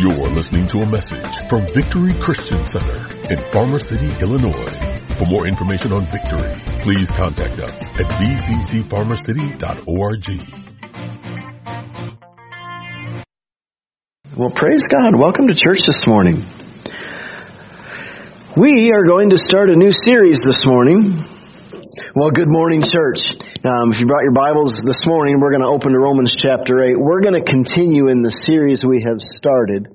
You're listening to a message from Victory Christian Center in Farmer City, Illinois. For more information on Victory, please contact us at vccfarmercity.org. Well, praise God. Welcome to church this morning. We are going to start a new series this morning. Well, good morning, church. Um, if you brought your Bibles this morning, we're going to open to Romans chapter 8. We're going to continue in the series we have started.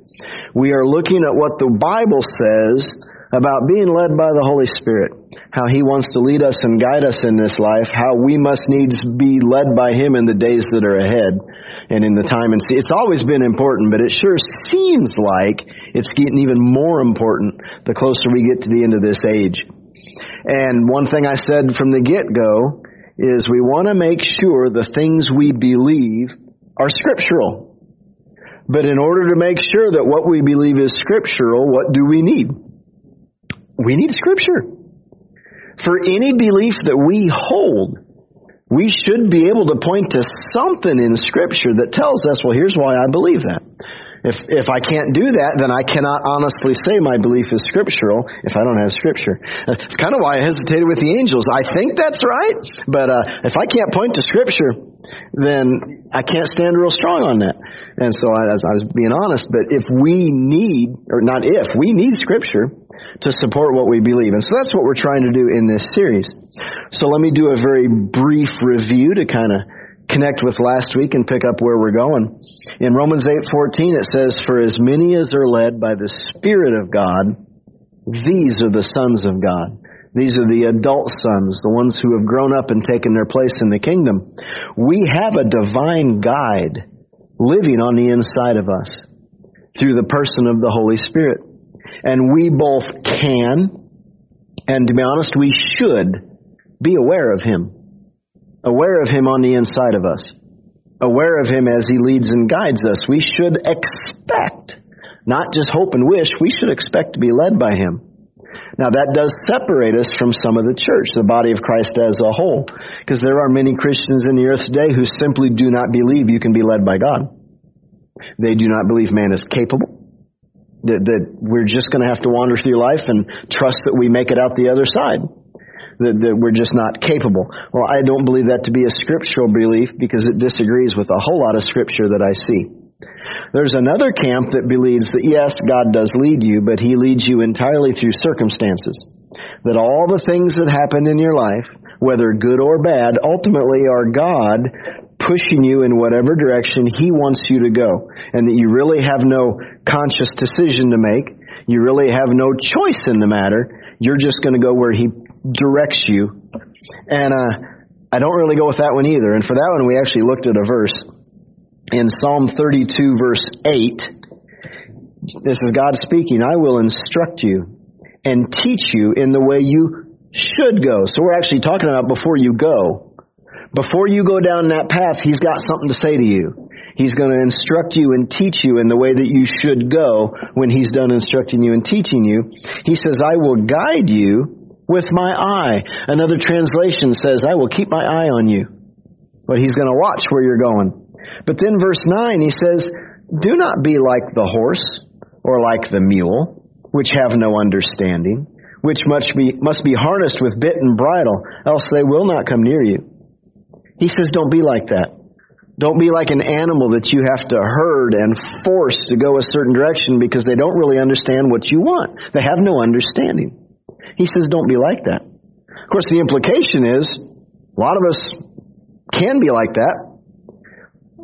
We are looking at what the Bible says about being led by the Holy Spirit, how He wants to lead us and guide us in this life, how we must needs be led by Him in the days that are ahead and in the time and see. It's always been important, but it sure seems like it's getting even more important the closer we get to the end of this age. And one thing I said from the get-go is we want to make sure the things we believe are scriptural. But in order to make sure that what we believe is scriptural, what do we need? We need scripture. For any belief that we hold, we should be able to point to something in scripture that tells us, well, here's why I believe that. If, if I can't do that, then I cannot honestly say my belief is scriptural if I don't have scripture. It's kind of why I hesitated with the angels. I think that's right, but uh, if I can't point to scripture, then I can't stand real strong on that. And so I, I was being honest, but if we need, or not if, we need scripture to support what we believe. And so that's what we're trying to do in this series. So let me do a very brief review to kind of connect with last week and pick up where we're going. In Romans 8:14 it says for as many as are led by the spirit of God these are the sons of God. These are the adult sons, the ones who have grown up and taken their place in the kingdom. We have a divine guide living on the inside of us through the person of the Holy Spirit. And we both can, and to be honest, we should be aware of Him aware of Him on the inside of us, aware of Him as He leads and guides us. We should expect, not just hope and wish, we should expect to be led by Him. Now that does separate us from some of the church, the body of Christ as a whole, because there are many Christians in the earth today who simply do not believe you can be led by God. They do not believe man is capable. That, that we're just going to have to wander through life and trust that we make it out the other side that, that we're just not capable. Well, I don't believe that to be a scriptural belief because it disagrees with a whole lot of scripture that I see. There's another camp that believes that yes, God does lead you, but He leads you entirely through circumstances. That all the things that happen in your life, whether good or bad, ultimately are God pushing you in whatever direction He wants you to go. And that you really have no conscious decision to make. You really have no choice in the matter. You're just going to go where He directs you. And uh, I don't really go with that one either. And for that one, we actually looked at a verse in Psalm 32, verse 8. This is God speaking. I will instruct you and teach you in the way you should go. So we're actually talking about before you go. Before you go down that path, He's got something to say to you. He's going to instruct you and teach you in the way that you should go when He's done instructing you and teaching you. He says, I will guide you with my eye. Another translation says, I will keep my eye on you. But he's going to watch where you're going. But then verse 9, he says, Do not be like the horse or like the mule, which have no understanding, which must be, must be harnessed with bit and bridle, else they will not come near you. He says, Don't be like that. Don't be like an animal that you have to herd and force to go a certain direction because they don't really understand what you want. They have no understanding. He says, don't be like that. Of course, the implication is a lot of us can be like that.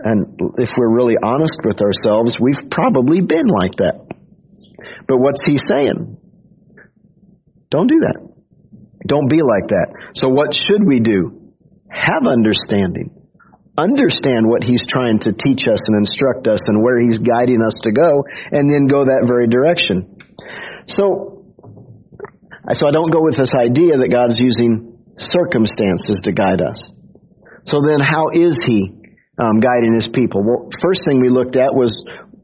And if we're really honest with ourselves, we've probably been like that. But what's he saying? Don't do that. Don't be like that. So what should we do? Have understanding. Understand what he's trying to teach us and instruct us and where he's guiding us to go and then go that very direction. So so I don't go with this idea that God's using circumstances to guide us. So then how is He um, guiding His people? Well, first thing we looked at was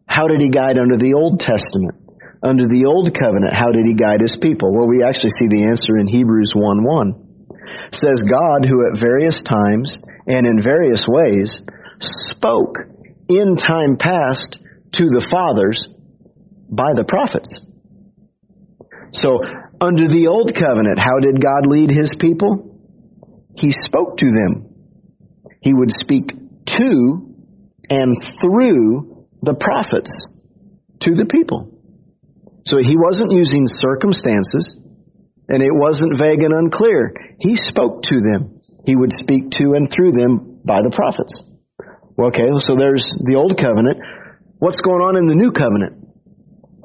how did He guide under the Old Testament? Under the Old Covenant, how did He guide His people? Well, we actually see the answer in Hebrews 1 1. It says, God, who at various times and in various ways spoke in time past to the fathers by the prophets. So, under the old covenant, how did God lead his people? He spoke to them. He would speak to and through the prophets to the people. So he wasn't using circumstances, and it wasn't vague and unclear. He spoke to them. He would speak to and through them by the prophets. Okay, so there's the old covenant. What's going on in the new covenant?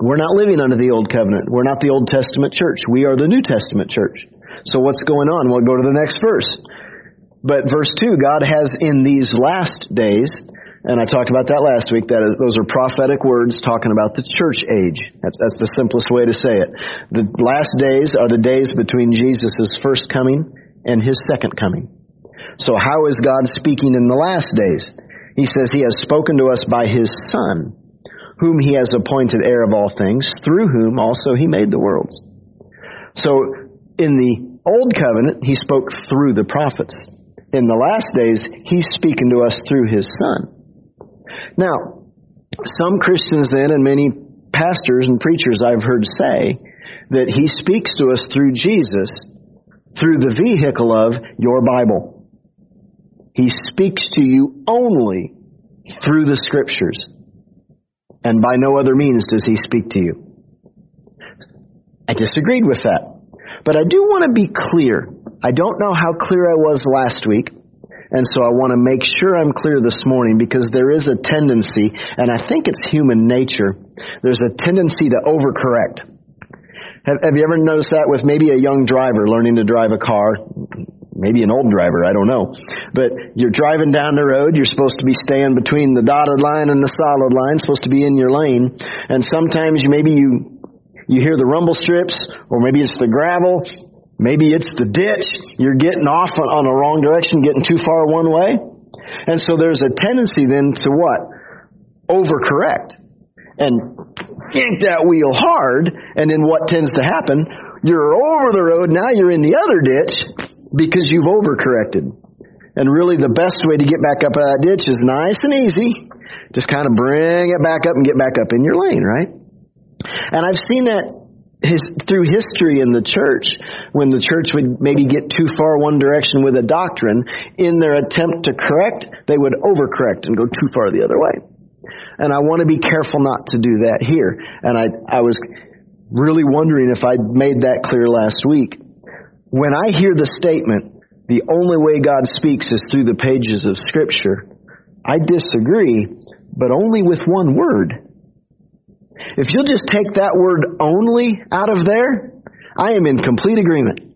We're not living under the old covenant. We're not the Old Testament church. We are the New Testament church. So what's going on? We'll go to the next verse. But verse 2, God has in these last days, and I talked about that last week, that is, those are prophetic words talking about the church age. That's, that's the simplest way to say it. The last days are the days between Jesus' first coming and his second coming. So how is God speaking in the last days? He says he has spoken to us by his son whom he has appointed heir of all things, through whom also he made the worlds. So, in the Old Covenant, he spoke through the prophets. In the last days, he's speaking to us through his Son. Now, some Christians then, and many pastors and preachers I've heard say, that he speaks to us through Jesus, through the vehicle of your Bible. He speaks to you only through the Scriptures and by no other means does he speak to you. I disagreed with that. But I do want to be clear. I don't know how clear I was last week, and so I want to make sure I'm clear this morning because there is a tendency, and I think it's human nature, there's a tendency to overcorrect. Have, have you ever noticed that with maybe a young driver learning to drive a car? Maybe an old driver, I don't know. But you're driving down the road, you're supposed to be staying between the dotted line and the solid line, supposed to be in your lane, and sometimes maybe you you hear the rumble strips, or maybe it's the gravel, maybe it's the ditch, you're getting off on, the wrong direction, getting too far one way. And so there's a tendency then to what? Overcorrect. And yank that wheel hard, and then what tends to happen? You're over the road, now you're in the other ditch, because you've overcorrected. And really the best way to get back up out of that ditch is nice and easy. Just kind of bring it back up and get back up in your lane, right? And I've seen that his, through history in the church, when the church would maybe get too far one direction with a doctrine, in their attempt to correct, they would overcorrect and go too far the other way. And I want to be careful not to do that here. And I, I was really wondering if I made that clear last week. When I hear the statement, the only way God speaks is through the pages of Scripture, I disagree, but only with one word. If you'll just take that word only out of there, I am in complete agreement.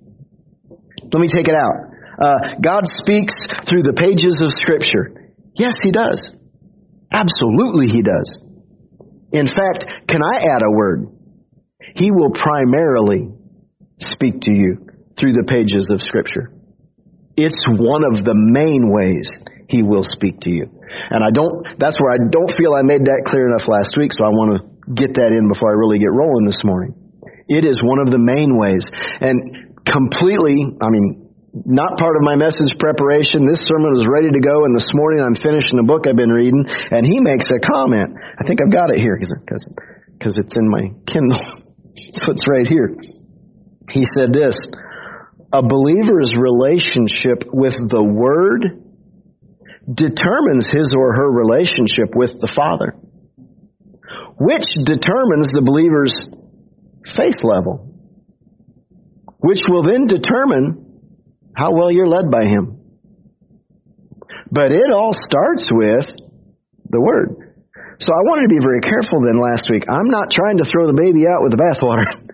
Let me take it out. Uh, God speaks through the pages of Scripture. Yes, He does. Absolutely, He does. In fact, can I add a word? He will primarily speak to you through the pages of Scripture. It's one of the main ways He will speak to you. And I don't, that's where I don't feel I made that clear enough last week, so I want to get that in before I really get rolling this morning. It is one of the main ways. And completely, I mean, not part of my message preparation. This sermon is ready to go, and this morning I'm finishing a book I've been reading, and he makes a comment. I think I've got it here because it's in my Kindle. so it's right here. He said this a believer's relationship with the Word determines his or her relationship with the Father, which determines the believer's faith level, which will then determine how well you're led by Him. But it all starts with the Word. So I wanted to be very careful then last week. I'm not trying to throw the baby out with the bathwater.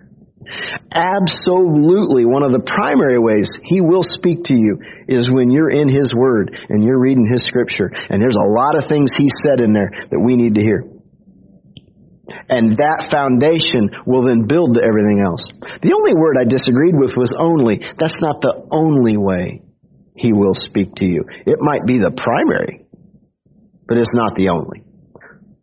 Absolutely. One of the primary ways He will speak to you is when you're in His Word and you're reading His Scripture. And there's a lot of things He said in there that we need to hear. And that foundation will then build to everything else. The only word I disagreed with was only. That's not the only way He will speak to you. It might be the primary, but it's not the only.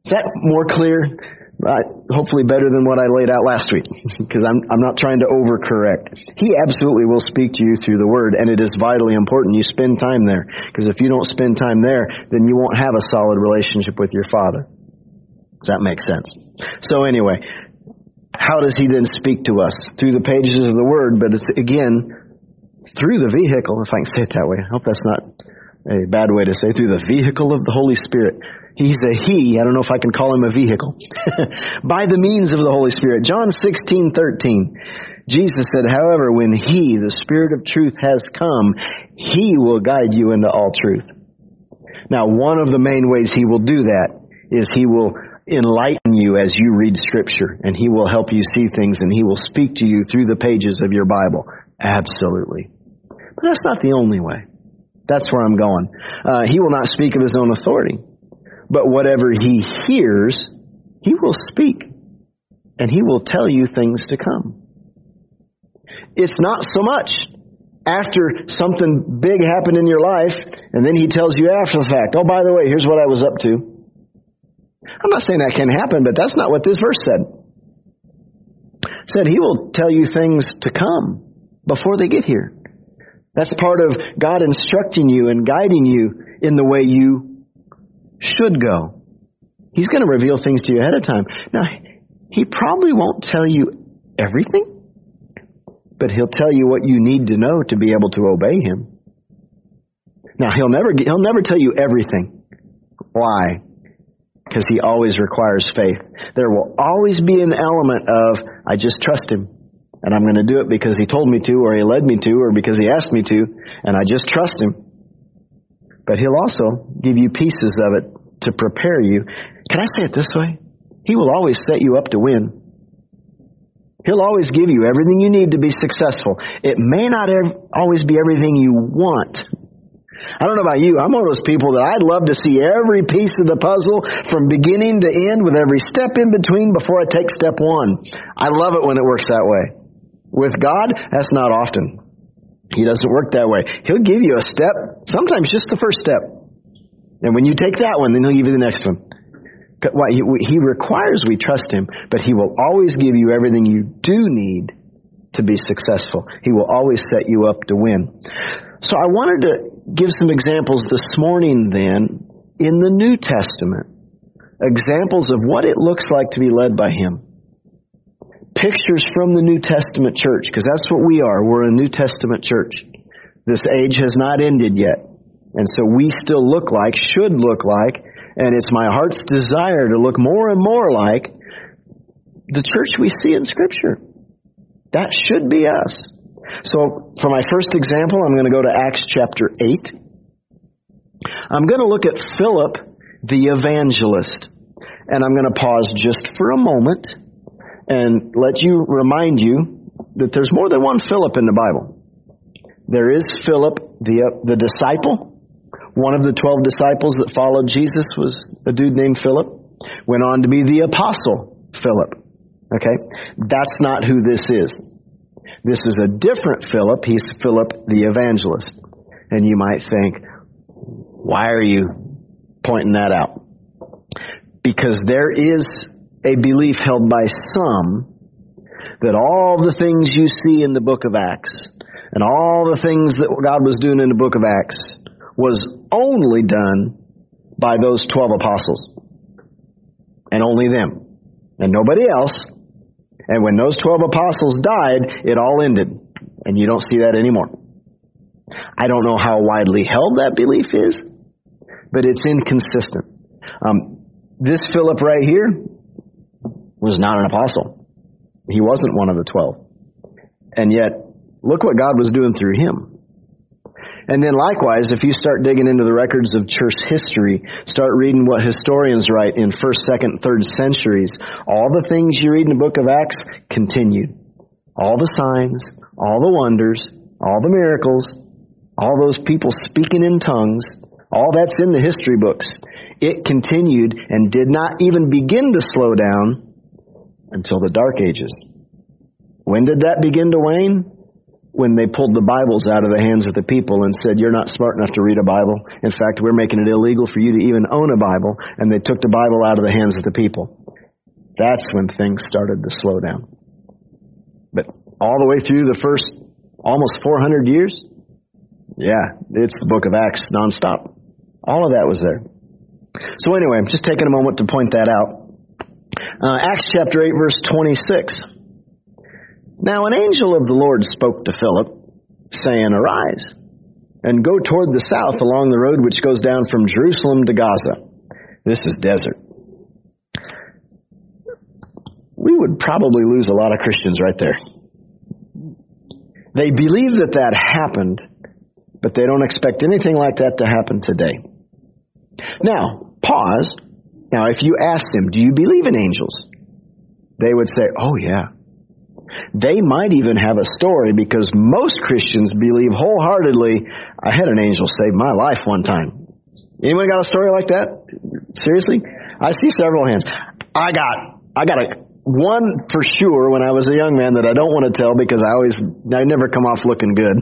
Is that more clear? Uh, hopefully better than what I laid out last week, because I'm, I'm not trying to overcorrect. He absolutely will speak to you through the Word, and it is vitally important you spend time there, because if you don't spend time there, then you won't have a solid relationship with your Father. Does that make sense? So anyway, how does he then speak to us? Through the pages of the Word, but it's again, through the vehicle, if I can say it that way. I hope that's not a bad way to say, through the vehicle of the Holy Spirit. He's a he. I don't know if I can call him a vehicle. By the means of the Holy Spirit. John 16, 13. Jesus said, however, when he, the Spirit of truth, has come, he will guide you into all truth. Now, one of the main ways he will do that is he will enlighten you as you read scripture and he will help you see things and he will speak to you through the pages of your Bible. Absolutely. But that's not the only way. That's where I'm going. Uh, he will not speak of his own authority, but whatever he hears, he will speak and he will tell you things to come. It's not so much after something big happened in your life and then he tells you after the fact, oh, by the way, here's what I was up to. I'm not saying that can happen, but that's not what this verse said. It said he will tell you things to come before they get here. That's part of God instructing you and guiding you in the way you should go. He's going to reveal things to you ahead of time. Now, he probably won't tell you everything, but he'll tell you what you need to know to be able to obey him. Now, he'll never he'll never tell you everything. Why? because he always requires faith. There will always be an element of, I just trust him. And I'm going to do it because he told me to, or he led me to, or because he asked me to, and I just trust him. But he'll also give you pieces of it to prepare you. Can I say it this way? He will always set you up to win. He'll always give you everything you need to be successful. It may not ev- always be everything you want, I don't know about you. I'm one of those people that I'd love to see every piece of the puzzle from beginning to end with every step in between before I take step one. I love it when it works that way. With God, that's not often. He doesn't work that way. He'll give you a step, sometimes just the first step. And when you take that one, then he'll give you the next one. He requires we trust him, but he will always give you everything you do need to be successful. He will always set you up to win. So I wanted to give some examples this morning then in the New Testament. Examples of what it looks like to be led by Him. Pictures from the New Testament church, because that's what we are. We're a New Testament church. This age has not ended yet. And so we still look like, should look like, and it's my heart's desire to look more and more like the church we see in Scripture. That should be us. So, for my first example, I'm going to go to Acts chapter 8. I'm going to look at Philip the evangelist. And I'm going to pause just for a moment and let you remind you that there's more than one Philip in the Bible. There is Philip, the, uh, the disciple. One of the 12 disciples that followed Jesus was a dude named Philip. Went on to be the apostle Philip. Okay? That's not who this is. This is a different Philip. He's Philip the evangelist. And you might think, why are you pointing that out? Because there is a belief held by some that all the things you see in the book of Acts and all the things that God was doing in the book of Acts was only done by those 12 apostles. And only them. And nobody else. And when those 12 apostles died, it all ended. And you don't see that anymore. I don't know how widely held that belief is, but it's inconsistent. Um, this Philip right here was not an apostle. He wasn't one of the 12. And yet, look what God was doing through him. And then likewise, if you start digging into the records of church history, start reading what historians write in first, second, third centuries, all the things you read in the book of Acts continued. All the signs, all the wonders, all the miracles, all those people speaking in tongues, all that's in the history books. It continued and did not even begin to slow down until the Dark Ages. When did that begin to wane? when they pulled the Bibles out of the hands of the people and said, You're not smart enough to read a Bible. In fact, we're making it illegal for you to even own a Bible. And they took the Bible out of the hands of the people. That's when things started to slow down. But all the way through the first almost 400 years, yeah, it's the book of Acts nonstop. All of that was there. So anyway, I'm just taking a moment to point that out. Uh, Acts chapter 8, verse 26. Now an angel of the Lord spoke to Philip, saying, Arise, and go toward the south along the road which goes down from Jerusalem to Gaza. This is desert. We would probably lose a lot of Christians right there. They believe that that happened, but they don't expect anything like that to happen today. Now, pause. Now, if you ask them, do you believe in angels? They would say, oh yeah. They might even have a story because most Christians believe wholeheartedly, I had an angel save my life one time. Anyone got a story like that? Seriously? I see several hands. I got, I got a, one for sure when I was a young man that I don't want to tell because I always I never come off looking good.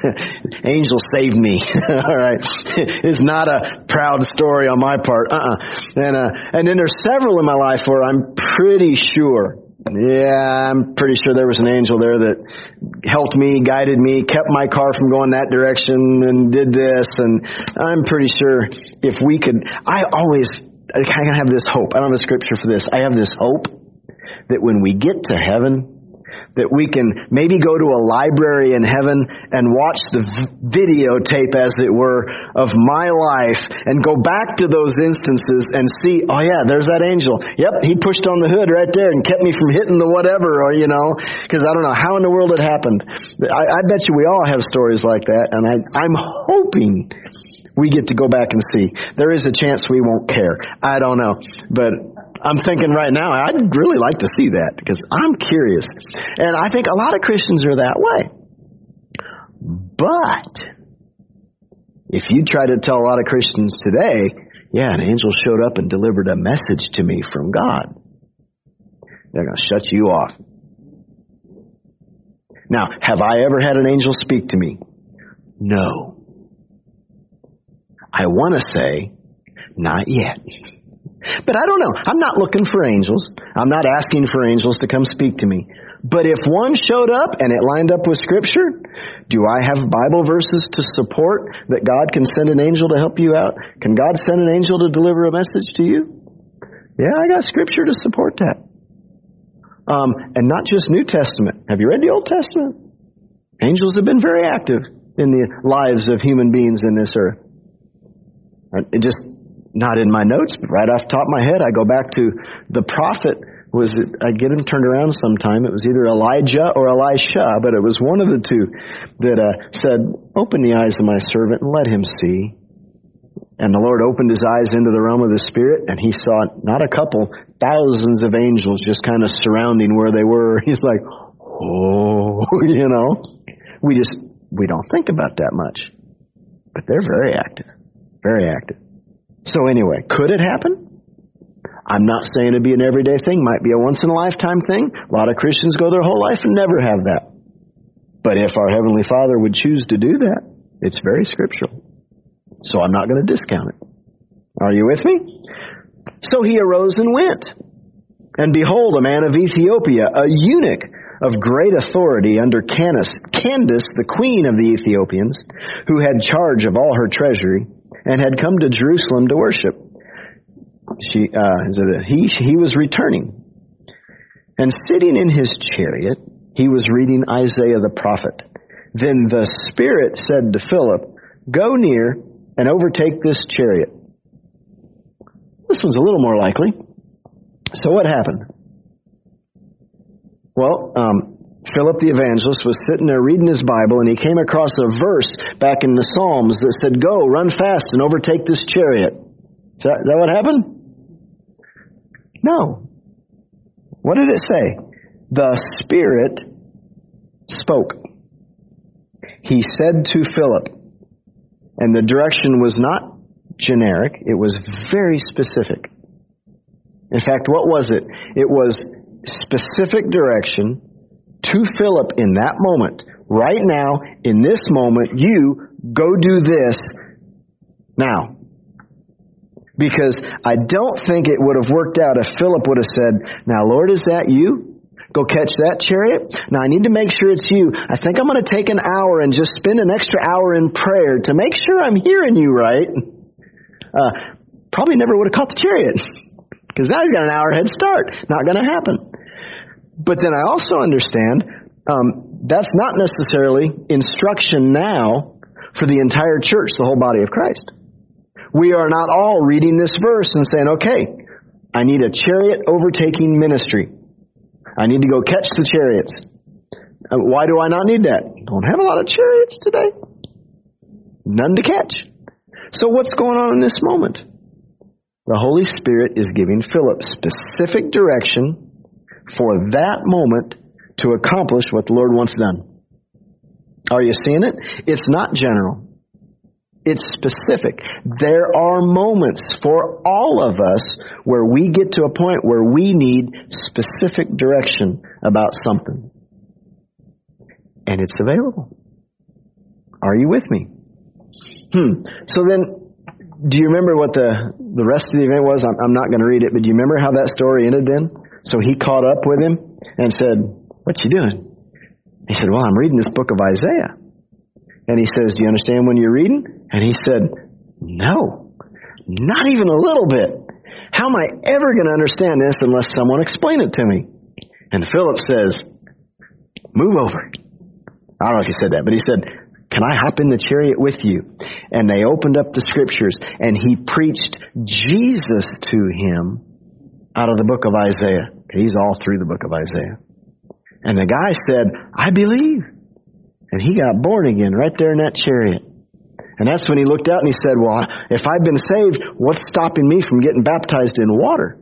Angel saved me. All right, it's not a proud story on my part. Uh-uh. And uh, and then there's several in my life where I'm pretty sure. Yeah, I'm pretty sure there was an angel there that helped me, guided me, kept my car from going that direction, and did this. And I'm pretty sure if we could, I always I kind of have this hope. I don't have a scripture for this. I have this hope that when we get to heaven, that we can maybe go to a library in heaven and watch the videotape, as it were, of my life and go back to those instances and see, oh yeah, there's that angel. Yep, he pushed on the hood right there and kept me from hitting the whatever, or you know, because I don't know how in the world it happened. I, I bet you we all have stories like that, and I, I'm hoping we get to go back and see. There is a chance we won't care. I don't know. But I'm thinking right now, I'd really like to see that because I'm curious. And I think a lot of Christians are that way. But if you try to tell a lot of Christians today, yeah, an angel showed up and delivered a message to me from God, they're going to shut you off. Now, have I ever had an angel speak to me? No. I want to say, not yet. But I don't know. I'm not looking for angels. I'm not asking for angels to come speak to me. But if one showed up and it lined up with Scripture, do I have Bible verses to support that God can send an angel to help you out? Can God send an angel to deliver a message to you? Yeah, I got Scripture to support that. Um, and not just New Testament. Have you read the Old Testament? Angels have been very active in the lives of human beings in this earth. It just not in my notes, but right off the top of my head, I go back to the prophet was I get him turned around sometime. It was either Elijah or Elisha, but it was one of the two that uh, said, "Open the eyes of my servant and let him see." And the Lord opened his eyes into the realm of the Spirit, and he saw not a couple, thousands of angels just kind of surrounding where they were. He's like, "Oh, you know." We just we don't think about that much, but they're very active, very active. So anyway, could it happen? I'm not saying it'd be an everyday thing, might be a once in a lifetime thing. A lot of Christians go their whole life and never have that. But if our Heavenly Father would choose to do that, it's very scriptural. So I'm not going to discount it. Are you with me? So he arose and went. And behold, a man of Ethiopia, a eunuch of great authority under Candace, Candace, the queen of the Ethiopians, who had charge of all her treasury, and had come to Jerusalem to worship. She, uh, he, he was returning. And sitting in his chariot, he was reading Isaiah the prophet. Then the Spirit said to Philip, Go near and overtake this chariot. This one's a little more likely. So what happened? Well, um, Philip the evangelist was sitting there reading his Bible and he came across a verse back in the Psalms that said, Go, run fast and overtake this chariot. Is that, is that what happened? No. What did it say? The Spirit spoke. He said to Philip, and the direction was not generic, it was very specific. In fact, what was it? It was specific direction to Philip in that moment, right now, in this moment, you go do this now. Because I don't think it would have worked out if Philip would have said, Now, Lord, is that you? Go catch that chariot? Now, I need to make sure it's you. I think I'm going to take an hour and just spend an extra hour in prayer to make sure I'm hearing you right. Uh, probably never would have caught the chariot. Because now he's got an hour head start. Not going to happen. But then I also understand um, that's not necessarily instruction now for the entire church, the whole body of Christ. We are not all reading this verse and saying, okay, I need a chariot overtaking ministry. I need to go catch the chariots. Uh, why do I not need that? Don't have a lot of chariots today. None to catch. So what's going on in this moment? The Holy Spirit is giving Philip specific direction for that moment to accomplish what the Lord wants done. Are you seeing it? It's not general. It's specific. There are moments for all of us where we get to a point where we need specific direction about something. And it's available. Are you with me? Hmm. So then, do you remember what the, the rest of the event was? I'm, I'm not going to read it, but do you remember how that story ended then? So he caught up with him and said, what you doing? He said, well, I'm reading this book of Isaiah. And he says, do you understand when you're reading? And he said, no, not even a little bit. How am I ever going to understand this unless someone explain it to me? And Philip says, move over. I don't know if he said that, but he said, can I hop in the chariot with you? And they opened up the scriptures and he preached Jesus to him out of the book of Isaiah. He's all through the book of Isaiah. And the guy said, I believe. And he got born again right there in that chariot. And that's when he looked out and he said, Well, if I've been saved, what's stopping me from getting baptized in water?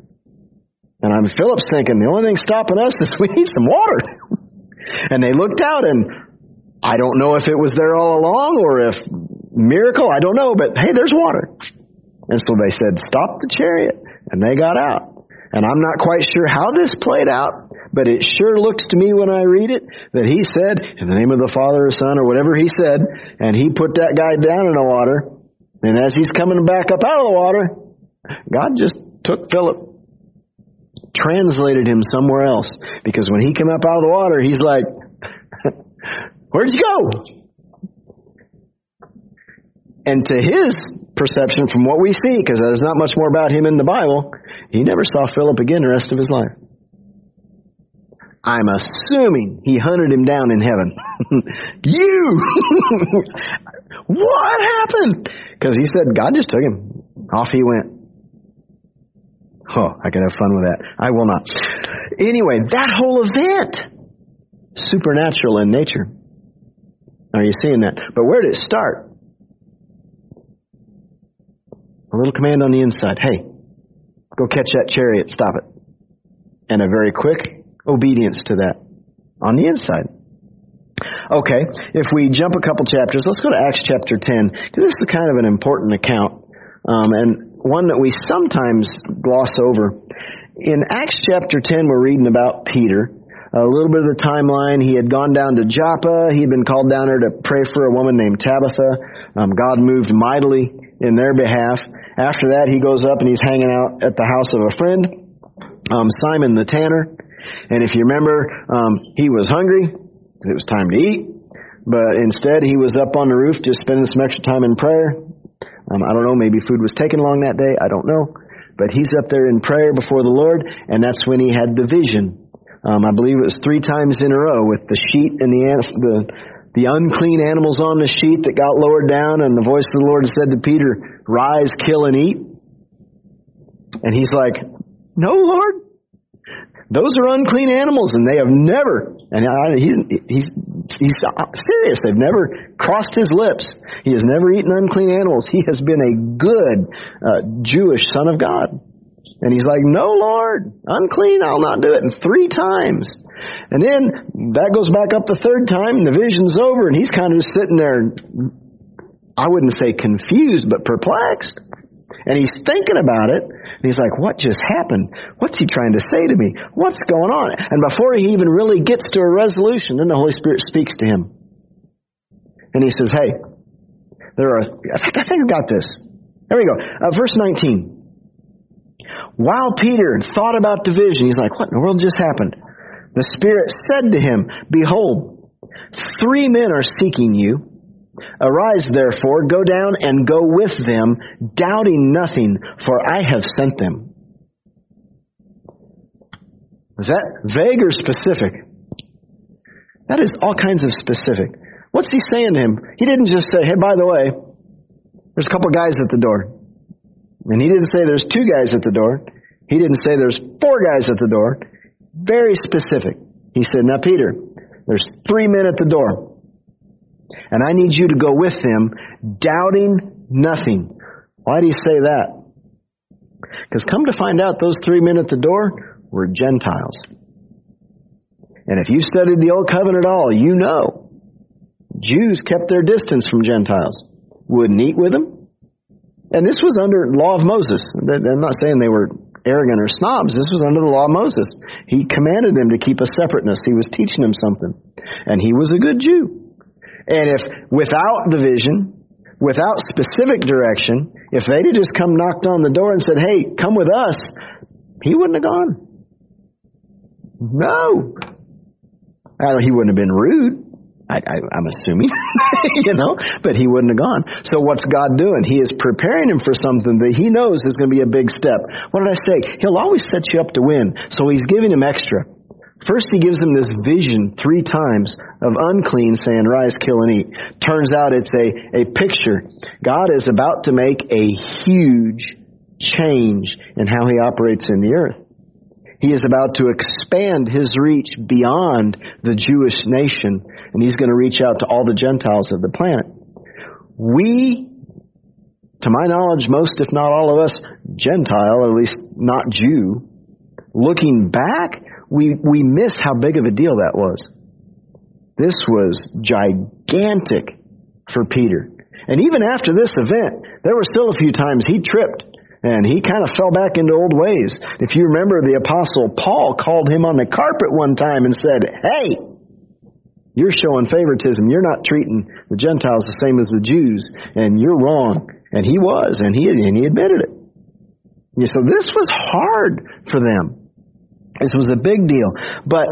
And I'm Philip's thinking, the only thing stopping us is we need some water. and they looked out and I don't know if it was there all along or if miracle, I don't know, but hey, there's water. And so they said, Stop the chariot. And they got out. And I'm not quite sure how this played out, but it sure looks to me when I read it that he said, in the name of the Father or Son or whatever he said, and he put that guy down in the water, and as he's coming back up out of the water, God just took Philip, translated him somewhere else. Because when he came up out of the water, he's like, Where'd you go? And to his perception, from what we see, because there's not much more about him in the Bible, he never saw Philip again the rest of his life. I'm assuming he hunted him down in heaven. you! what happened? Because he said God just took him. Off he went. Oh, I could have fun with that. I will not. Anyway, that whole event, supernatural in nature. Are you seeing that? But where did it start? A little command on the inside. Hey, go catch that chariot, stop it. And a very quick obedience to that on the inside. Okay, if we jump a couple chapters, let's go to Acts chapter 10, because this is kind of an important account, um, and one that we sometimes gloss over. In Acts chapter 10, we're reading about Peter. A little bit of the timeline. He had gone down to Joppa. He had been called down there to pray for a woman named Tabitha. Um, God moved mightily in their behalf. After that, he goes up and he's hanging out at the house of a friend, um, Simon the tanner. And if you remember, um, he was hungry. It was time to eat. But instead, he was up on the roof just spending some extra time in prayer. Um, I don't know, maybe food was taken along that day. I don't know. But he's up there in prayer before the Lord, and that's when he had the vision. Um, I believe it was three times in a row with the sheet and the, the the unclean animals on the sheet that got lowered down, and the voice of the Lord said to Peter, "Rise, kill, and eat." And he's like, "No, Lord, those are unclean animals, and they have never, and I, he's, he's, he's serious, they've never crossed his lips. He has never eaten unclean animals. He has been a good uh, Jewish son of God. And he's like, No, Lord, unclean, I'll not do it. And three times. And then that goes back up the third time, and the vision's over, and he's kind of just sitting there, I wouldn't say confused, but perplexed. And he's thinking about it. And he's like, what just happened? What's he trying to say to me? What's going on? And before he even really gets to a resolution, then the Holy Spirit speaks to him. And he says, hey, there are, I think, I think I got this. There we go. Uh, verse 19. While Peter thought about division, he's like, what in the world just happened? The Spirit said to him, Behold, three men are seeking you. Arise therefore, go down and go with them, doubting nothing, for I have sent them. Is that vague or specific? That is all kinds of specific. What's he saying to him? He didn't just say, hey, by the way, there's a couple guys at the door. And he didn't say there's two guys at the door. He didn't say there's four guys at the door. Very specific. He said, now Peter, there's three men at the door. And I need you to go with them, doubting nothing. Why do you say that? Because come to find out, those three men at the door were Gentiles. And if you studied the Old Covenant at all, you know Jews kept their distance from Gentiles, wouldn't eat with them. And this was under law of Moses. I'm not saying they were arrogant or snobs. This was under the law of Moses. He commanded them to keep a separateness. He was teaching them something. And he was a good Jew. And if without the vision, without specific direction, if they'd have just come knocked on the door and said, hey, come with us, he wouldn't have gone. No. I don't, he wouldn't have been rude. I, am assuming, you know, but he wouldn't have gone. So what's God doing? He is preparing him for something that he knows is going to be a big step. What did I say? He'll always set you up to win. So he's giving him extra. First, he gives him this vision three times of unclean saying, rise, kill, and eat. Turns out it's a, a picture. God is about to make a huge change in how he operates in the earth. He is about to expand his reach beyond the Jewish nation, and he's going to reach out to all the Gentiles of the planet. We, to my knowledge, most, if not all of us, Gentile, at least not Jew, looking back, we, we miss how big of a deal that was. This was gigantic for Peter. And even after this event, there were still a few times he tripped and he kind of fell back into old ways. If you remember, the apostle Paul called him on the carpet one time and said, Hey, you're showing favoritism. You're not treating the Gentiles the same as the Jews, and you're wrong. And he was, and he, and he admitted it. So this was hard for them. This was a big deal. But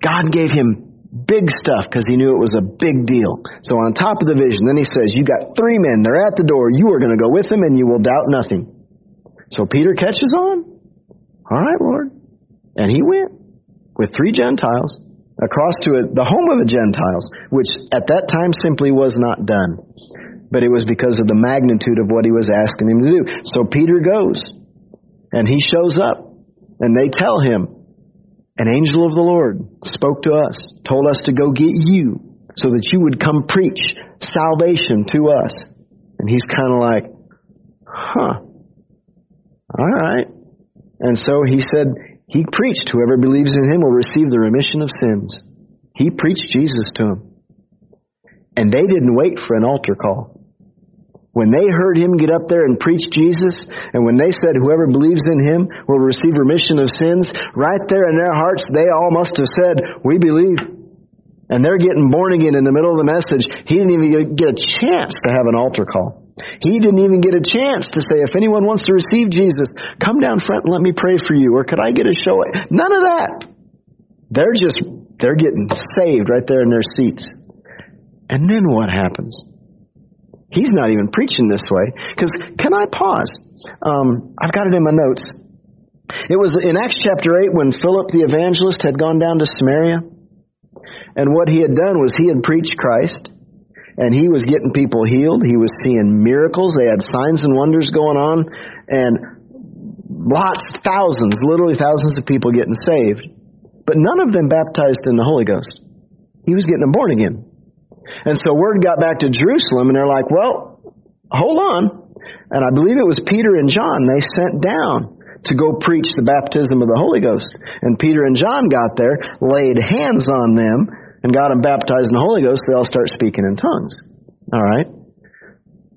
God gave him big stuff because he knew it was a big deal. So on top of the vision, then he says, You got three men, they're at the door, you are going to go with them and you will doubt nothing. So Peter catches on. All right, Lord. And he went with three Gentiles across to a, the home of the Gentiles, which at that time simply was not done. But it was because of the magnitude of what he was asking him to do. So Peter goes and he shows up and they tell him, an angel of the Lord spoke to us, told us to go get you so that you would come preach salvation to us. And he's kind of like, huh, all right. And so he said, he preached, whoever believes in him will receive the remission of sins. He preached Jesus to him. And they didn't wait for an altar call. When they heard him get up there and preach Jesus, and when they said whoever believes in him will receive remission of sins, right there in their hearts, they all must have said, we believe. And they're getting born again in the middle of the message. He didn't even get a chance to have an altar call. He didn't even get a chance to say, if anyone wants to receive Jesus, come down front and let me pray for you. Or could I get a show? None of that. They're just, they're getting saved right there in their seats. And then what happens? He's not even preaching this way. Because, can I pause? Um, I've got it in my notes. It was in Acts chapter 8 when Philip the evangelist had gone down to Samaria. And what he had done was he had preached Christ. And he was getting people healed. He was seeing miracles. They had signs and wonders going on. And lots, thousands, literally thousands of people getting saved. But none of them baptized in the Holy Ghost. He was getting them born again. And so word got back to Jerusalem, and they're like, well, hold on. And I believe it was Peter and John they sent down to go preach the baptism of the Holy Ghost. And Peter and John got there, laid hands on them, and got them baptized in the Holy Ghost. They all start speaking in tongues. All right?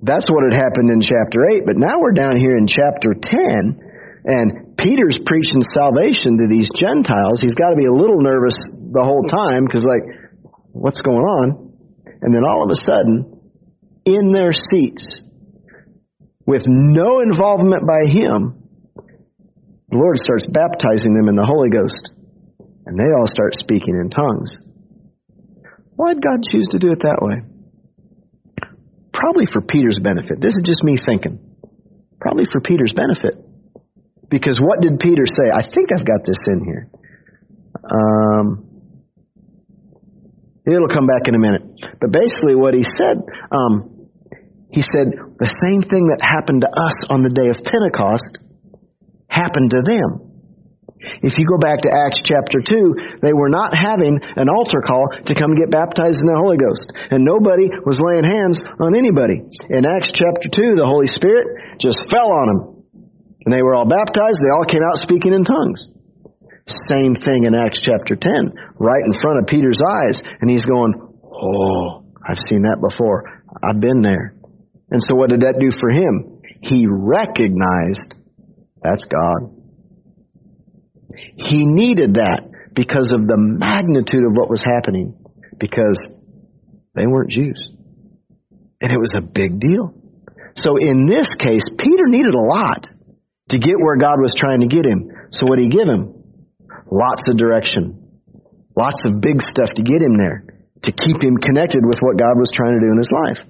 That's what had happened in chapter 8. But now we're down here in chapter 10, and Peter's preaching salvation to these Gentiles. He's got to be a little nervous the whole time because, like, what's going on? And then all of a sudden, in their seats, with no involvement by him, the Lord starts baptizing them in the Holy Ghost. And they all start speaking in tongues. Why did God choose to do it that way? Probably for Peter's benefit. This is just me thinking. Probably for Peter's benefit. Because what did Peter say? I think I've got this in here. Um, it'll come back in a minute. But basically, what he said, um, he said the same thing that happened to us on the day of Pentecost happened to them. If you go back to Acts chapter 2, they were not having an altar call to come get baptized in the Holy Ghost. And nobody was laying hands on anybody. In Acts chapter 2, the Holy Spirit just fell on them. And they were all baptized. They all came out speaking in tongues. Same thing in Acts chapter 10, right in front of Peter's eyes. And he's going, Oh, I've seen that before. I've been there. And so what did that do for him? He recognized that's God. He needed that because of the magnitude of what was happening because they weren't Jews. And it was a big deal. So in this case, Peter needed a lot to get where God was trying to get him. So what did he give him? Lots of direction. Lots of big stuff to get him there. To keep him connected with what God was trying to do in his life.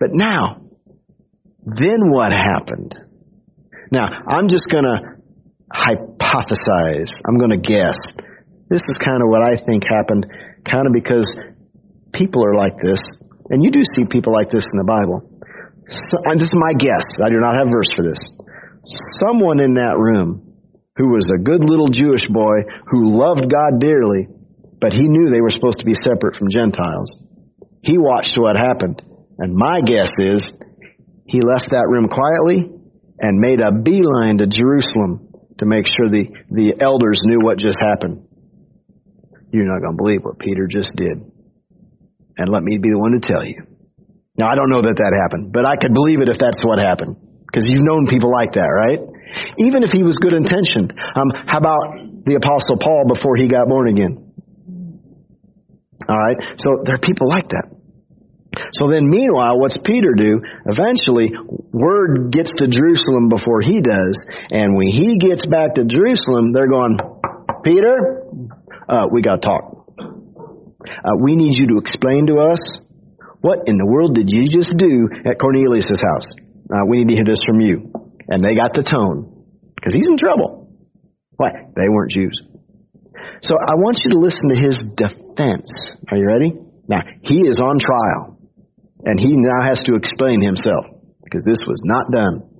But now, then what happened? Now, I'm just going to hypothesize. I'm going to guess. This is kind of what I think happened, kind of because people are like this, and you do see people like this in the Bible. So, and this is my guess. I do not have verse for this. Someone in that room who was a good little Jewish boy who loved God dearly, but he knew they were supposed to be separate from Gentiles. He watched what happened. And my guess is he left that room quietly and made a beeline to Jerusalem to make sure the, the elders knew what just happened. You're not going to believe what Peter just did. And let me be the one to tell you. Now, I don't know that that happened, but I could believe it if that's what happened. Because you've known people like that, right? Even if he was good intentioned. Um, how about the Apostle Paul before he got born again? All right? So there are people like that. So then, meanwhile, what's Peter do? Eventually, word gets to Jerusalem before he does, and when he gets back to Jerusalem, they're going, Peter, uh, we got to talk. Uh, we need you to explain to us what in the world did you just do at Cornelius' house? Uh, we need to hear this from you. And they got the tone because he's in trouble. What? They weren't Jews. So I want you to listen to his defense. Are you ready? Now, he is on trial. And he now has to explain himself because this was not done.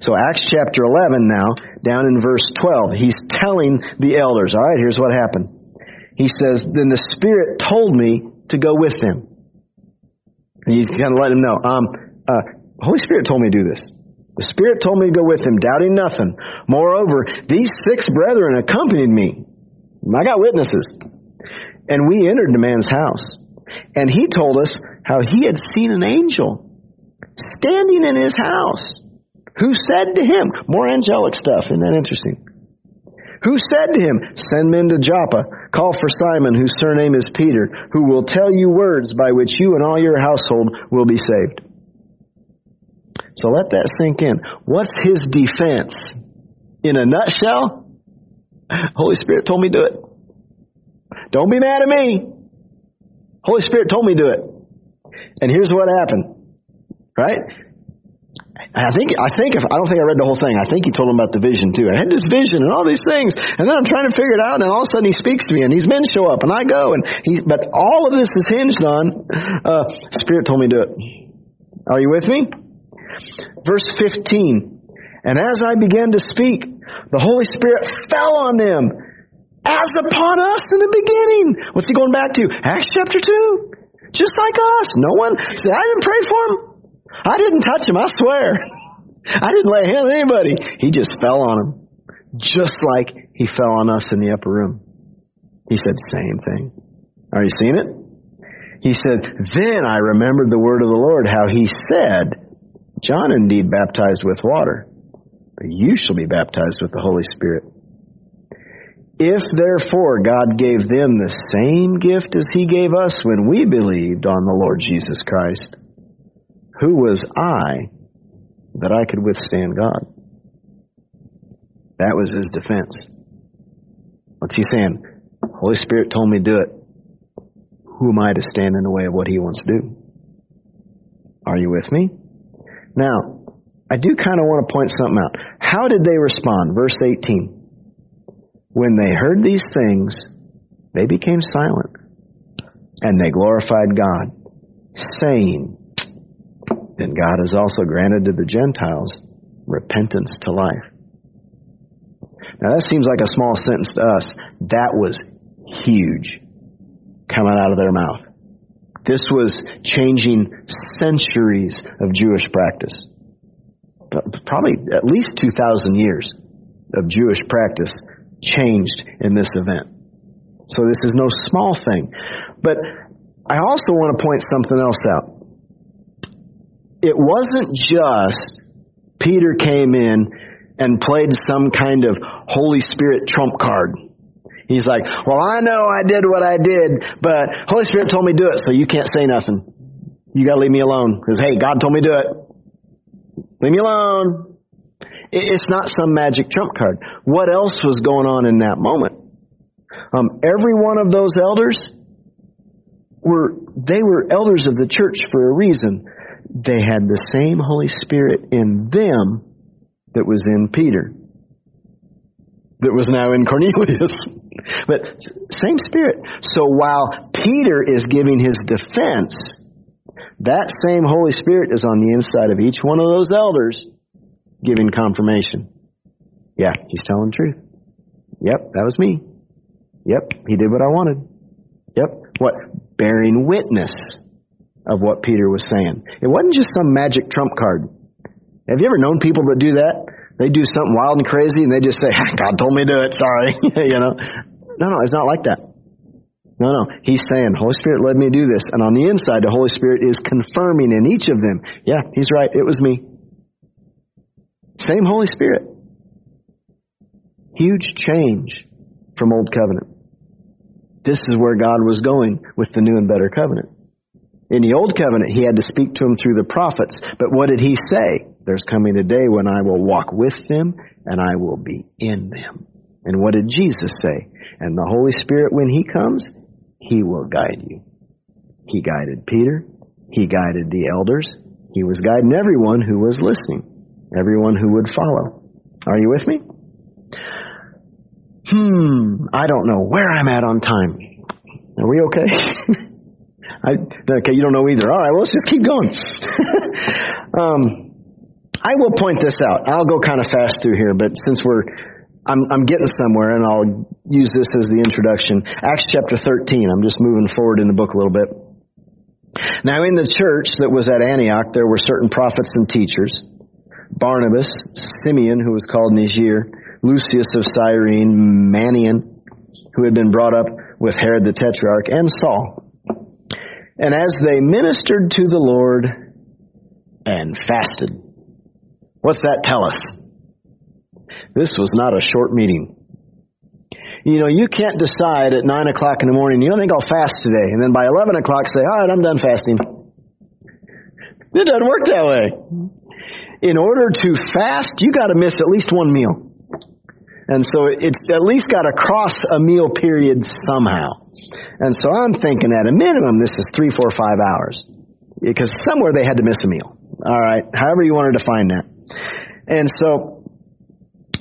So Acts chapter 11 now, down in verse 12, he's telling the elders, all right, here's what happened. He says, then the Spirit told me to go with them. And he's kind of letting them know, um, uh, Holy Spirit told me to do this. The Spirit told me to go with him, doubting nothing. Moreover, these six brethren accompanied me. I got witnesses. And we entered the man's house. And he told us how he had seen an angel standing in his house who said to him, more angelic stuff, isn't that interesting? Who said to him, Send men to Joppa, call for Simon, whose surname is Peter, who will tell you words by which you and all your household will be saved. So let that sink in. What's his defense? In a nutshell, Holy Spirit told me to do it. Don't be mad at me. Holy Spirit told me to do it. And here's what happened. Right? I think I think if I don't think I read the whole thing. I think he told him about the vision too. I had this vision and all these things, and then I'm trying to figure it out, and all of a sudden he speaks to me, and these men show up, and I go, and he. But all of this is hinged on uh, Spirit told me to do it. Are you with me? Verse 15. And as I began to speak, the Holy Spirit fell on them as upon us in the beginning. What's he going back to? Acts chapter 2. Just like us. No one said, I didn't pray for him. I didn't touch him, I swear. I didn't lay hands on anybody. He just fell on him. Just like he fell on us in the upper room. He said, same thing. Are you seeing it? He said, Then I remembered the word of the Lord, how he said, John indeed baptized with water, but you shall be baptized with the Holy Spirit. If therefore God gave them the same gift as he gave us when we believed on the Lord Jesus Christ, who was I that I could withstand God? That was his defense. What's he saying? Holy Spirit told me to do it. Who am I to stand in the way of what he wants to do? Are you with me? Now, I do kind of want to point something out. How did they respond? Verse 18. When they heard these things, they became silent and they glorified God, saying, Then God has also granted to the Gentiles repentance to life. Now that seems like a small sentence to us. That was huge coming out of their mouth. This was changing centuries of Jewish practice. Probably at least 2,000 years of Jewish practice changed in this event. So this is no small thing. But I also want to point something else out. It wasn't just Peter came in and played some kind of Holy Spirit trump card. He's like, well, I know I did what I did, but Holy Spirit told me to do it, so you can't say nothing. You gotta leave me alone. Cause hey, God told me to do it. Leave me alone. It's not some magic trump card. What else was going on in that moment? Um, every one of those elders were, they were elders of the church for a reason. They had the same Holy Spirit in them that was in Peter that was now in Cornelius. but same spirit. So while Peter is giving his defense, that same Holy Spirit is on the inside of each one of those elders giving confirmation. Yeah, he's telling the truth. Yep, that was me. Yep, he did what I wanted. Yep, what? Bearing witness of what Peter was saying. It wasn't just some magic trump card. Have you ever known people that do that? They do something wild and crazy and they just say, God told me to do it, sorry. you know? No, no, it's not like that. No, no. He's saying, Holy Spirit led me to do this. And on the inside, the Holy Spirit is confirming in each of them, yeah, he's right, it was me. Same Holy Spirit. Huge change from Old Covenant. This is where God was going with the new and better covenant. In the Old Covenant, he had to speak to them through the prophets. But what did he say? There's coming a day when I will walk with them and I will be in them. And what did Jesus say? And the Holy Spirit, when He comes, He will guide you. He guided Peter. He guided the elders. He was guiding everyone who was listening, everyone who would follow. Are you with me? Hmm, I don't know where I'm at on time. Are we okay? I, okay, you don't know either. All right, well, let's just keep going. um, I will point this out. I'll go kind of fast through here, but since we're, I'm, I'm getting somewhere and I'll use this as the introduction. Acts chapter 13. I'm just moving forward in the book a little bit. Now in the church that was at Antioch, there were certain prophets and teachers. Barnabas, Simeon, who was called Niger, Lucius of Cyrene, Manaen, who had been brought up with Herod the Tetrarch, and Saul. And as they ministered to the Lord and fasted, What's that tell us? This was not a short meeting. You know, you can't decide at 9 o'clock in the morning, you don't think I'll fast today, and then by 11 o'clock say, all right, I'm done fasting. It doesn't work that way. In order to fast, you got to miss at least one meal. And so it's at least got to cross a meal period somehow. And so I'm thinking at a minimum this is three, four, five hours. Because somewhere they had to miss a meal. All right. However you want to define that. And so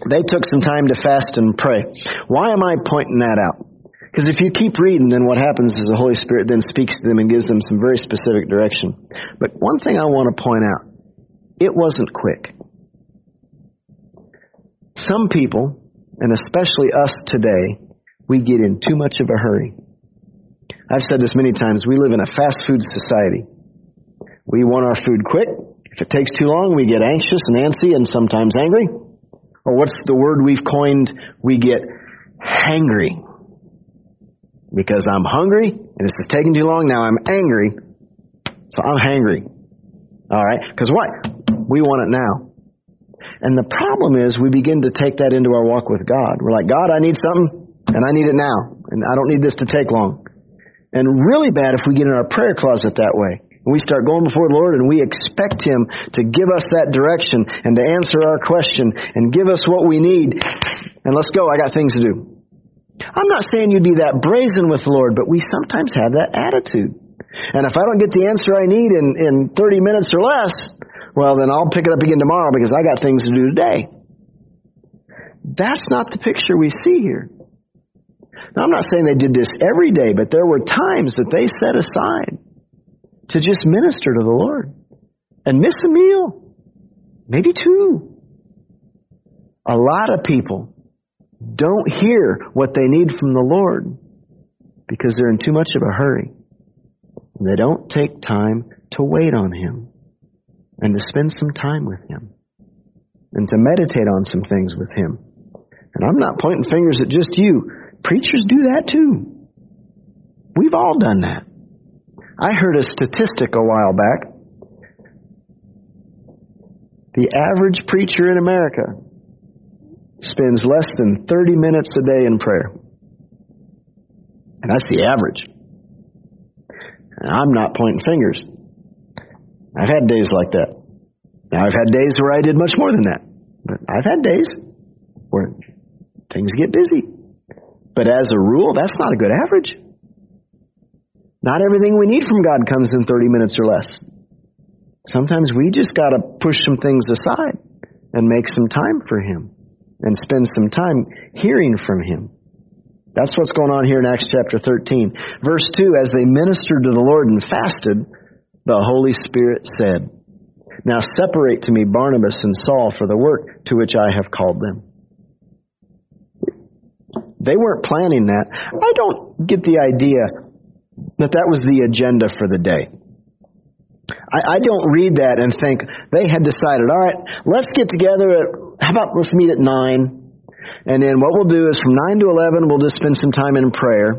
they took some time to fast and pray. Why am I pointing that out? Because if you keep reading, then what happens is the Holy Spirit then speaks to them and gives them some very specific direction. But one thing I want to point out, it wasn't quick. Some people, and especially us today, we get in too much of a hurry. I've said this many times, we live in a fast food society. We want our food quick, if it takes too long, we get anxious and antsy and sometimes angry. Or what's the word we've coined? We get hangry. Because I'm hungry and this is taking too long, now I'm angry. So I'm hangry. Alright? Because what? We want it now. And the problem is we begin to take that into our walk with God. We're like, God, I need something and I need it now. And I don't need this to take long. And really bad if we get in our prayer closet that way. And we start going before the Lord and we expect Him to give us that direction and to answer our question and give us what we need. And let's go, I got things to do. I'm not saying you'd be that brazen with the Lord, but we sometimes have that attitude. And if I don't get the answer I need in, in 30 minutes or less, well, then I'll pick it up again tomorrow because I got things to do today. That's not the picture we see here. Now, I'm not saying they did this every day, but there were times that they set aside to just minister to the Lord and miss a meal, maybe two. A lot of people don't hear what they need from the Lord because they're in too much of a hurry. And they don't take time to wait on Him and to spend some time with Him and to meditate on some things with Him. And I'm not pointing fingers at just you. Preachers do that too. We've all done that. I heard a statistic a while back. The average preacher in America spends less than 30 minutes a day in prayer. And that's the average. And I'm not pointing fingers. I've had days like that. Now, I've had days where I did much more than that. But I've had days where things get busy. But as a rule, that's not a good average. Not everything we need from God comes in 30 minutes or less. Sometimes we just got to push some things aside and make some time for Him and spend some time hearing from Him. That's what's going on here in Acts chapter 13. Verse 2 As they ministered to the Lord and fasted, the Holy Spirit said, Now separate to me Barnabas and Saul for the work to which I have called them. They weren't planning that. I don't get the idea that that was the agenda for the day. I, I, don't read that and think they had decided, all right, let's get together at, how about let's meet at 9? And then what we'll do is from 9 to 11, we'll just spend some time in prayer.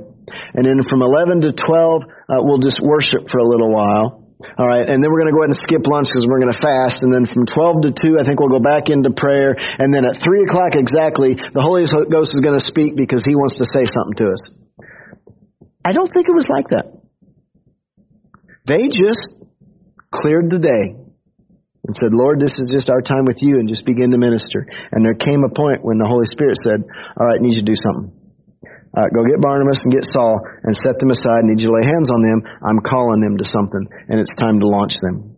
And then from 11 to 12, uh, we'll just worship for a little while. All right, and then we're going to go ahead and skip lunch because we're going to fast. And then from 12 to 2, I think we'll go back into prayer. And then at 3 o'clock exactly, the Holy Ghost is going to speak because he wants to say something to us. I don't think it was like that. They just cleared the day and said, Lord, this is just our time with you, and just begin to minister. And there came a point when the Holy Spirit said, All right, I need you to do something. Uh, go get Barnabas and get Saul and set them aside. I need you to lay hands on them. I'm calling them to something, and it's time to launch them.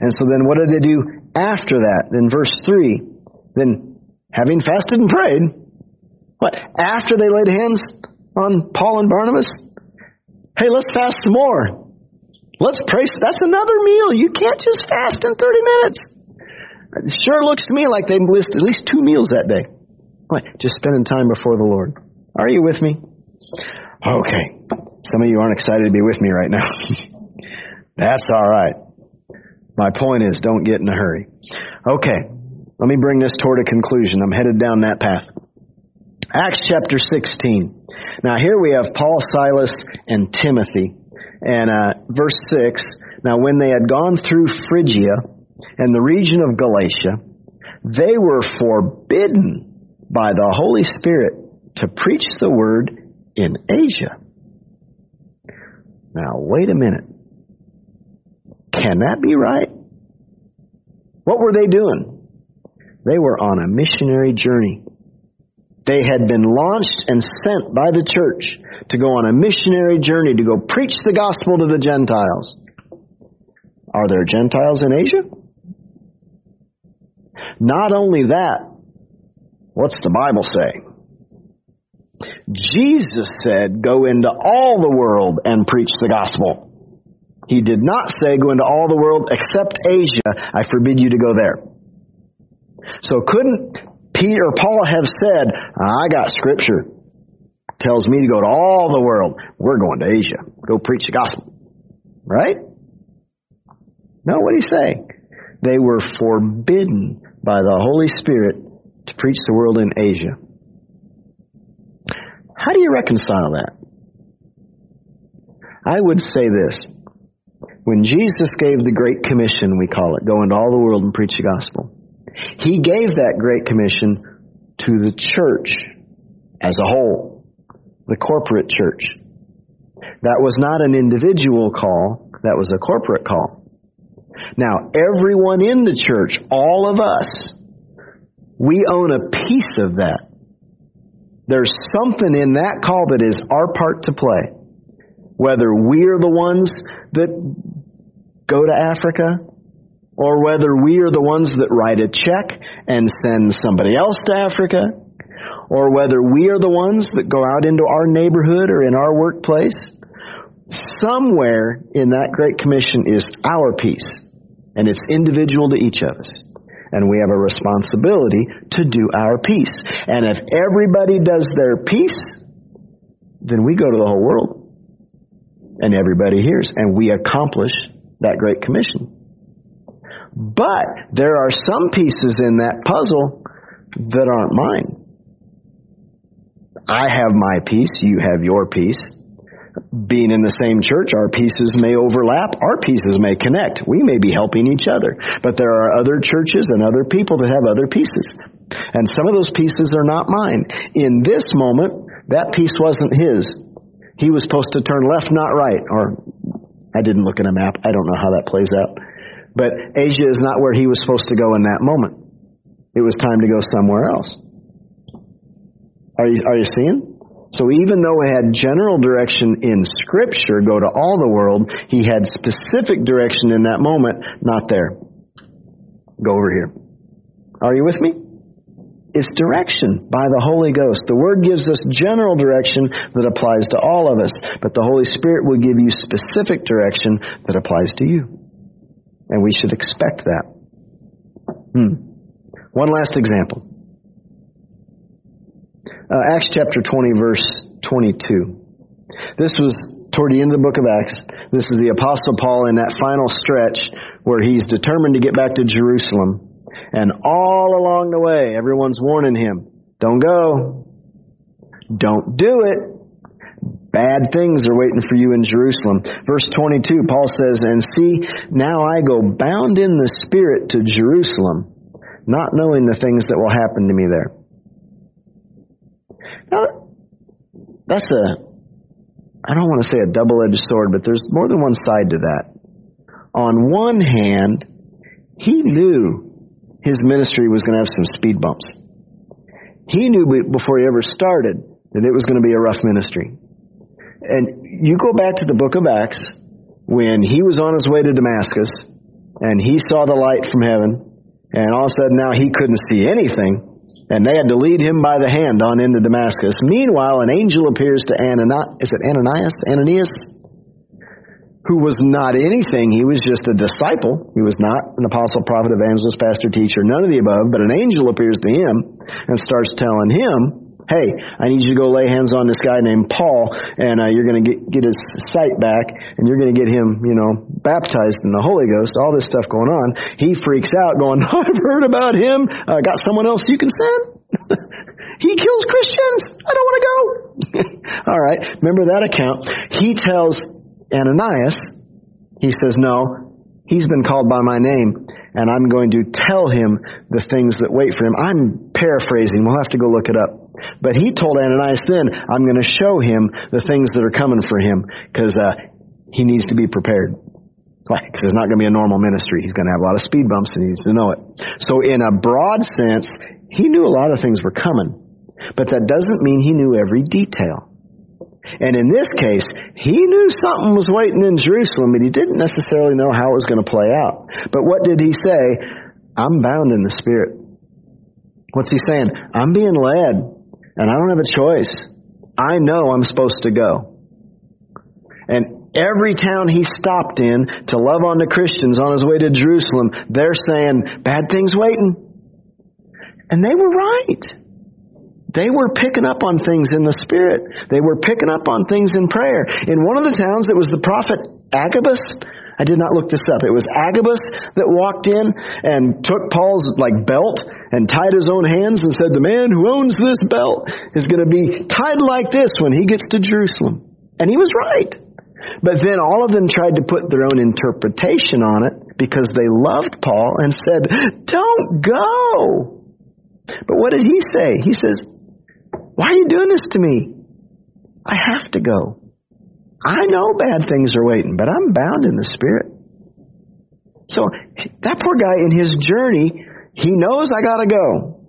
And so then what did they do after that? Then verse 3, then having fasted and prayed, what? After they laid hands on Paul and Barnabas? Hey, let's fast some more. Let's pray. That's another meal. You can't just fast in 30 minutes. It sure looks to me like they missed at least two meals that day. Just spending time before the Lord. Are you with me? Okay. Some of you aren't excited to be with me right now. That's all right. My point is, don't get in a hurry. Okay. Let me bring this toward a conclusion. I'm headed down that path. Acts chapter 16. Now here we have Paul, Silas, and Timothy and uh, verse 6 Now, when they had gone through Phrygia and the region of Galatia, they were forbidden by the Holy Spirit to preach the word in Asia. Now, wait a minute. Can that be right? What were they doing? They were on a missionary journey. They had been launched and sent by the church to go on a missionary journey to go preach the gospel to the Gentiles. Are there Gentiles in Asia? Not only that, what's the Bible say? Jesus said, Go into all the world and preach the gospel. He did not say, Go into all the world except Asia. I forbid you to go there. So couldn't Peter or Paul have said, I got scripture tells me to go to all the world. We're going to Asia. Go preach the gospel. Right? No, what did he say? They were forbidden by the Holy Spirit to preach the world in Asia. How do you reconcile that? I would say this. When Jesus gave the Great Commission, we call it, go into all the world and preach the gospel, he gave that Great Commission to the church as a whole, the corporate church. That was not an individual call, that was a corporate call. Now, everyone in the church, all of us, we own a piece of that. There's something in that call that is our part to play. Whether we're the ones that go to Africa or whether we are the ones that write a check and send somebody else to Africa, or whether we are the ones that go out into our neighborhood or in our workplace, somewhere in that Great Commission is our piece, and it's individual to each of us. And we have a responsibility to do our piece. And if everybody does their piece, then we go to the whole world. And everybody hears. And we accomplish that Great Commission. But there are some pieces in that puzzle that aren't mine. I have my piece, you have your piece being in the same church, our pieces may overlap, our pieces may connect. We may be helping each other. But there are other churches and other people that have other pieces. And some of those pieces are not mine. In this moment, that piece wasn't his. He was supposed to turn left, not right. Or, I didn't look at a map. I don't know how that plays out. But Asia is not where he was supposed to go in that moment. It was time to go somewhere else. Are you, are you seeing? So even though he had general direction in Scripture, go to all the world, he had specific direction in that moment, not there. Go over here. Are you with me? It's direction by the Holy Ghost. The Word gives us general direction that applies to all of us, but the Holy Spirit will give you specific direction that applies to you. And we should expect that. Hmm. One last example. Uh, Acts chapter 20, verse 22. This was toward the end of the book of Acts. This is the Apostle Paul in that final stretch where he's determined to get back to Jerusalem. And all along the way, everyone's warning him, don't go. Don't do it. Bad things are waiting for you in Jerusalem. Verse 22, Paul says, And see, now I go bound in the Spirit to Jerusalem, not knowing the things that will happen to me there. Now, that's a, I don't want to say a double edged sword, but there's more than one side to that. On one hand, he knew his ministry was going to have some speed bumps. He knew before he ever started that it was going to be a rough ministry. And you go back to the book of Acts when he was on his way to Damascus and he saw the light from heaven and all of a sudden now he couldn't see anything and they had to lead him by the hand on into Damascus. Meanwhile, an angel appears to Ananias, is it Ananias? Ananias? Who was not anything. He was just a disciple. He was not an apostle, prophet, evangelist, pastor, teacher, none of the above, but an angel appears to him and starts telling him hey, I need you to go lay hands on this guy named Paul, and uh, you're going to get get his sight back, and you're going to get him, you know, baptized in the Holy Ghost. All this stuff going on. He freaks out, going, "I've heard about him. Uh, got someone else you can send." he kills Christians. I don't want to go. All right, remember that account. He tells Ananias, he says, "No, he's been called by my name." and I'm going to tell him the things that wait for him. I'm paraphrasing. We'll have to go look it up. But he told Ananias then, I'm going to show him the things that are coming for him because uh, he needs to be prepared. Because it's not going to be a normal ministry. He's going to have a lot of speed bumps and he needs to know it. So in a broad sense, he knew a lot of things were coming. But that doesn't mean he knew every detail. And in this case, he knew something was waiting in Jerusalem, but he didn't necessarily know how it was going to play out. But what did he say? I'm bound in the Spirit. What's he saying? I'm being led, and I don't have a choice. I know I'm supposed to go. And every town he stopped in to love on the Christians on his way to Jerusalem, they're saying, bad things waiting. And they were right. They were picking up on things in the Spirit. They were picking up on things in prayer. In one of the towns, it was the prophet Agabus. I did not look this up. It was Agabus that walked in and took Paul's like belt and tied his own hands and said, the man who owns this belt is going to be tied like this when he gets to Jerusalem. And he was right. But then all of them tried to put their own interpretation on it because they loved Paul and said, don't go. But what did he say? He says, why are you doing this to me? I have to go. I know bad things are waiting, but I'm bound in the Spirit. So that poor guy in his journey, he knows I gotta go.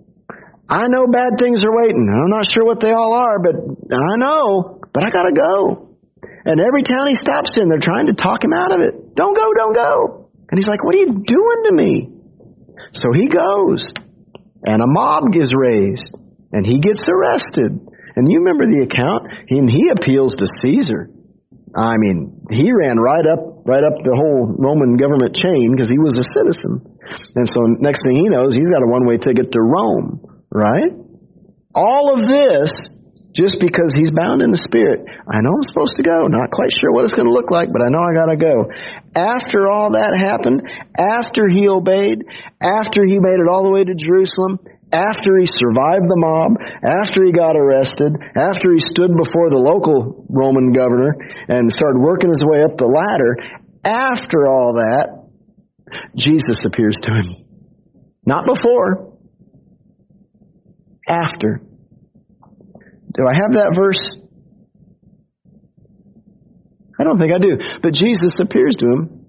I know bad things are waiting. I'm not sure what they all are, but I know, but I gotta go. And every town he stops in, they're trying to talk him out of it. Don't go, don't go. And he's like, what are you doing to me? So he goes, and a mob gets raised, and he gets arrested. And you remember the account? And he appeals to Caesar. I mean, he ran right up, right up the whole Roman government chain because he was a citizen. And so next thing he knows, he's got a one-way ticket to Rome, right? All of this just because he's bound in the spirit. I know I'm supposed to go. Not quite sure what it's going to look like, but I know I got to go. After all that happened, after he obeyed, after he made it all the way to Jerusalem, after he survived the mob, after he got arrested, after he stood before the local Roman governor and started working his way up the ladder, after all that, Jesus appears to him. Not before. After. Do I have that verse? I don't think I do. But Jesus appears to him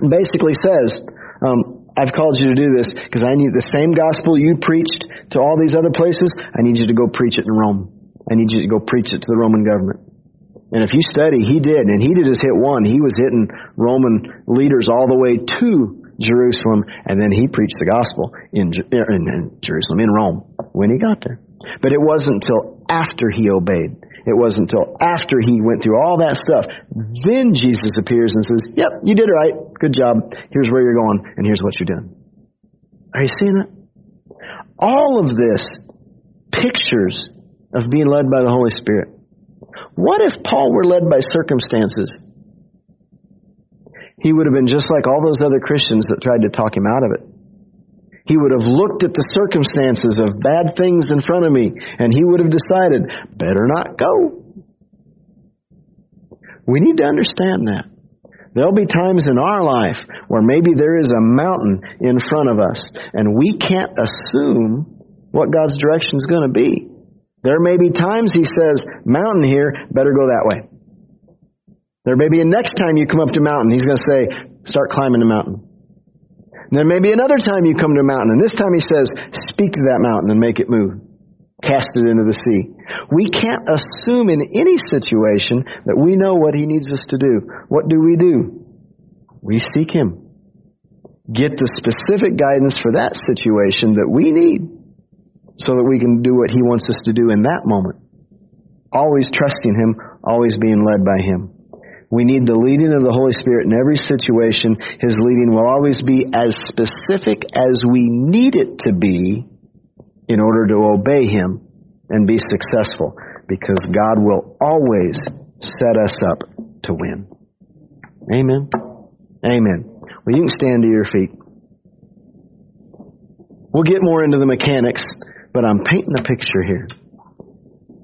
and basically says, um, I've called you to do this because I need the same gospel you preached to all these other places. I need you to go preach it in Rome. I need you to go preach it to the Roman government. And if you study, he did, and he did just hit one. He was hitting Roman leaders all the way to Jerusalem, and then he preached the gospel in, in, in Jerusalem, in Rome, when he got there. But it wasn't until after he obeyed. It wasn't until after he went through all that stuff. Then Jesus appears and says, Yep, you did it right. Good job. Here's where you're going, and here's what you're doing. Are you seeing it? All of this pictures of being led by the Holy Spirit. What if Paul were led by circumstances? He would have been just like all those other Christians that tried to talk him out of it. He would have looked at the circumstances of bad things in front of me and he would have decided, better not go. We need to understand that. There'll be times in our life where maybe there is a mountain in front of us and we can't assume what God's direction is going to be. There may be times he says, mountain here, better go that way. There may be a next time you come up to mountain, he's going to say, start climbing the mountain. And may be another time you come to a mountain, and this time he says, speak to that mountain and make it move. Cast it into the sea. We can't assume in any situation that we know what he needs us to do. What do we do? We seek him. Get the specific guidance for that situation that we need so that we can do what he wants us to do in that moment. Always trusting him, always being led by him. We need the leading of the Holy Spirit in every situation. His leading will always be as specific as we need it to be in order to obey Him and be successful because God will always set us up to win. Amen. Amen. Well, you can stand to your feet. We'll get more into the mechanics, but I'm painting a picture here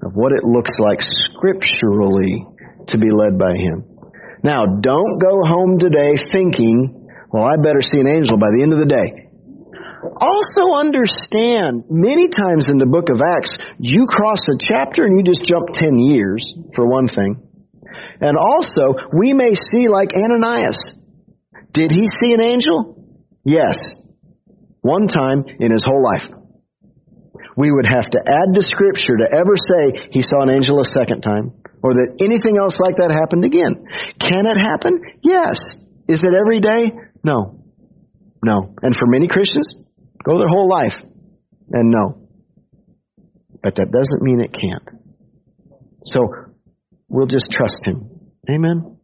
of what it looks like scripturally to be led by Him. Now, don't go home today thinking, well, I better see an angel by the end of the day. Also understand, many times in the book of Acts, you cross a chapter and you just jump 10 years, for one thing. And also, we may see like Ananias. Did he see an angel? Yes. One time in his whole life. We would have to add to scripture to ever say he saw an angel a second time or that anything else like that happened again. Can it happen? Yes. Is it every day? No. No. And for many Christians, go their whole life and no. But that doesn't mean it can't. So we'll just trust Him. Amen.